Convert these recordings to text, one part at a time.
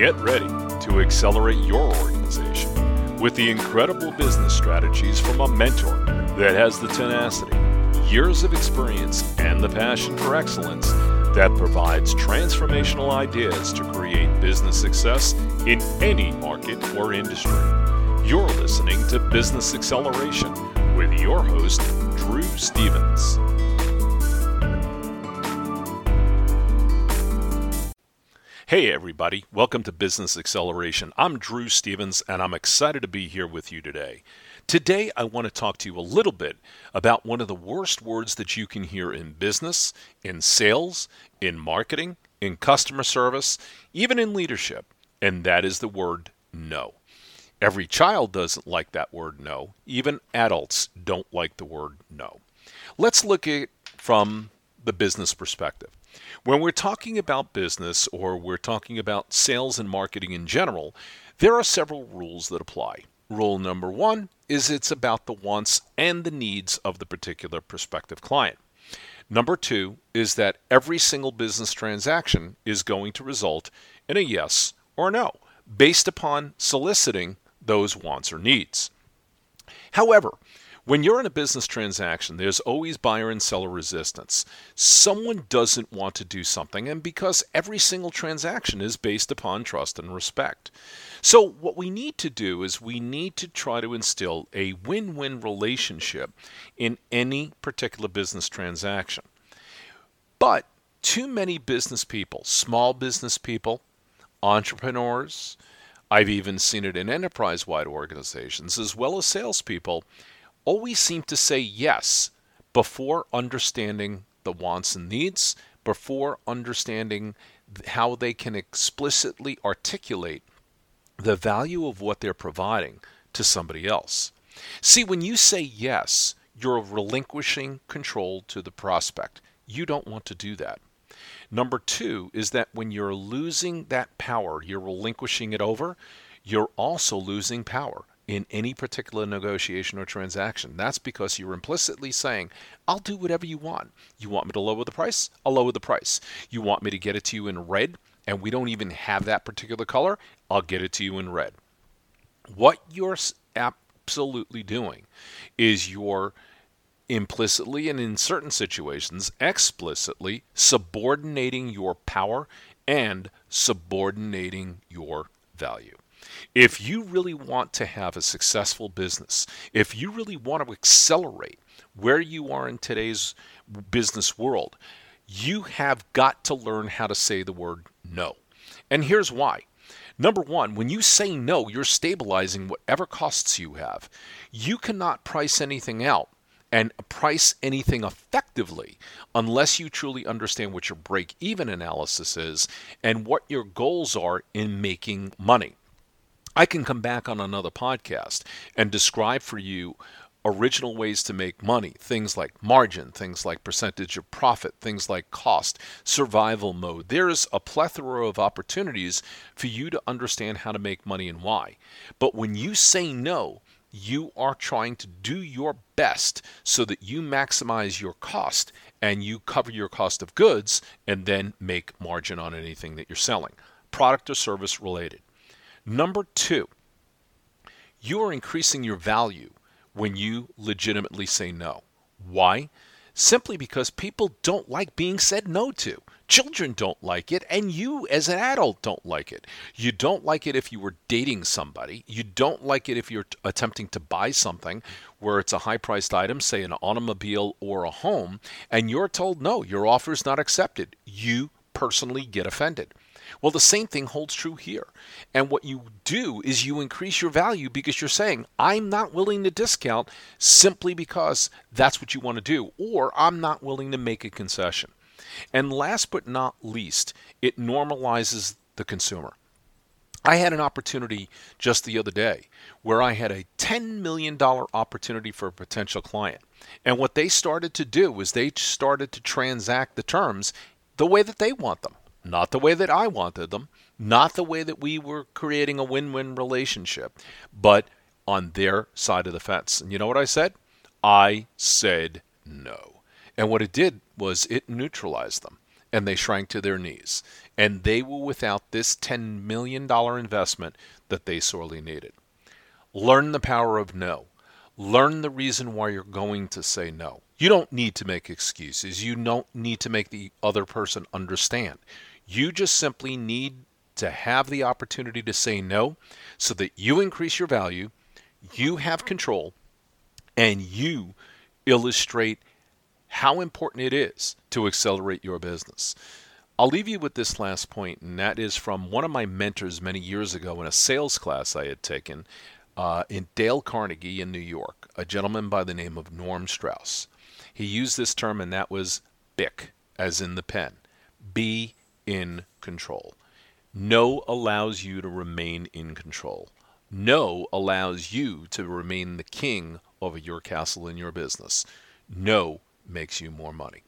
Get ready to accelerate your organization with the incredible business strategies from a mentor that has the tenacity, years of experience, and the passion for excellence that provides transformational ideas to create business success in any market or industry. You're listening to Business Acceleration with your host, Drew Stevens. Hey, everybody. Welcome to Business Acceleration. I'm Drew Stevens, and I'm excited to be here with you today. Today, I want to talk to you a little bit about one of the worst words that you can hear in business, in sales, in marketing, in customer service, even in leadership, and that is the word no. Every child doesn't like that word no. Even adults don't like the word no. Let's look at it from the business perspective. When we're talking about business or we're talking about sales and marketing in general, there are several rules that apply. Rule number one is it's about the wants and the needs of the particular prospective client. Number two is that every single business transaction is going to result in a yes or no based upon soliciting those wants or needs. However, when you're in a business transaction, there's always buyer and seller resistance. Someone doesn't want to do something, and because every single transaction is based upon trust and respect. So, what we need to do is we need to try to instill a win win relationship in any particular business transaction. But too many business people, small business people, entrepreneurs, I've even seen it in enterprise wide organizations, as well as salespeople, always seem to say yes before understanding the wants and needs, before understanding how they can explicitly articulate the value of what they're providing to somebody else. See, when you say yes, you're relinquishing control to the prospect. You don't want to do that. Number two is that when you're losing that power, you're relinquishing it over, you're also losing power in any particular negotiation or transaction. That's because you're implicitly saying, I'll do whatever you want. You want me to lower the price? I'll lower the price. You want me to get it to you in red and we don't even have that particular color? I'll get it to you in red. What you're absolutely doing is you're implicitly and in certain situations explicitly subordinating your power and subordinating your value. If you really want to have a successful business, if you really want to accelerate where you are in today's business world, you have got to learn how to say the word no. And here's why. Number one, when you say no, you're stabilizing whatever costs you have. You cannot price anything out and price anything effectively unless you truly understand what your break even analysis is and what your goals are in making money. I can come back on another podcast and describe for you original ways to make money, things like margin, things like percentage of profit, things like cost, survival mode. There's a plethora of opportunities for you to understand how to make money and why. But when you say no, you are trying to do your best so that you maximize your cost and you cover your cost of goods and then make margin on anything that you're selling, product or service related. Number two, you are increasing your value when you legitimately say no. Why? Simply because people don't like being said no to. Children don't like it, and you as an adult don't like it. You don't like it if you were dating somebody. You don't like it if you're t- attempting to buy something where it's a high priced item, say an automobile or a home, and you're told no, your offer is not accepted. You personally get offended. Well, the same thing holds true here. And what you do is you increase your value because you're saying, I'm not willing to discount simply because that's what you want to do, or I'm not willing to make a concession. And last but not least, it normalizes the consumer. I had an opportunity just the other day where I had a $10 million opportunity for a potential client. And what they started to do was they started to transact the terms the way that they want them not the way that I wanted them, not the way that we were creating a win win relationship, but on their side of the fence. And you know what I said? I said no. And what it did was it neutralized them. and they shrank to their knees. And they were without this $10 million investment that they sorely needed. Learn the power of no. Learn the reason why you're going to say no. You don't need to make excuses. You don't need to make the other person understand. You just simply need to have the opportunity to say no so that you increase your value, you have control, and you illustrate how important it is to accelerate your business. I'll leave you with this last point, and that is from one of my mentors many years ago in a sales class I had taken uh, in Dale Carnegie in New York, a gentleman by the name of Norm Strauss. He used this term, and that was BIC, as in the pen. Be in control. No allows you to remain in control. No allows you to remain the king over your castle in your business. No makes you more money.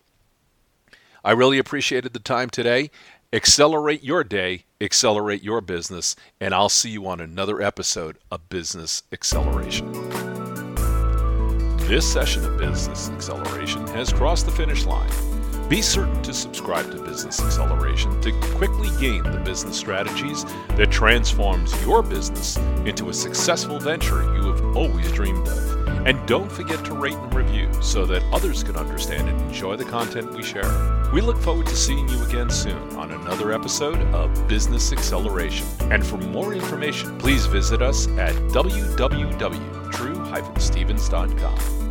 I really appreciated the time today. Accelerate your day, accelerate your business, and I'll see you on another episode of Business Acceleration. This session of Business Acceleration has crossed the finish line. Be certain to subscribe to Business Acceleration to quickly gain the business strategies that transforms your business into a successful venture you have always dreamed of. And don't forget to rate and review so that others can understand and enjoy the content we share. We look forward to seeing you again soon on another episode of Business Acceleration. And for more information, please visit us at www.drew-stevens.com.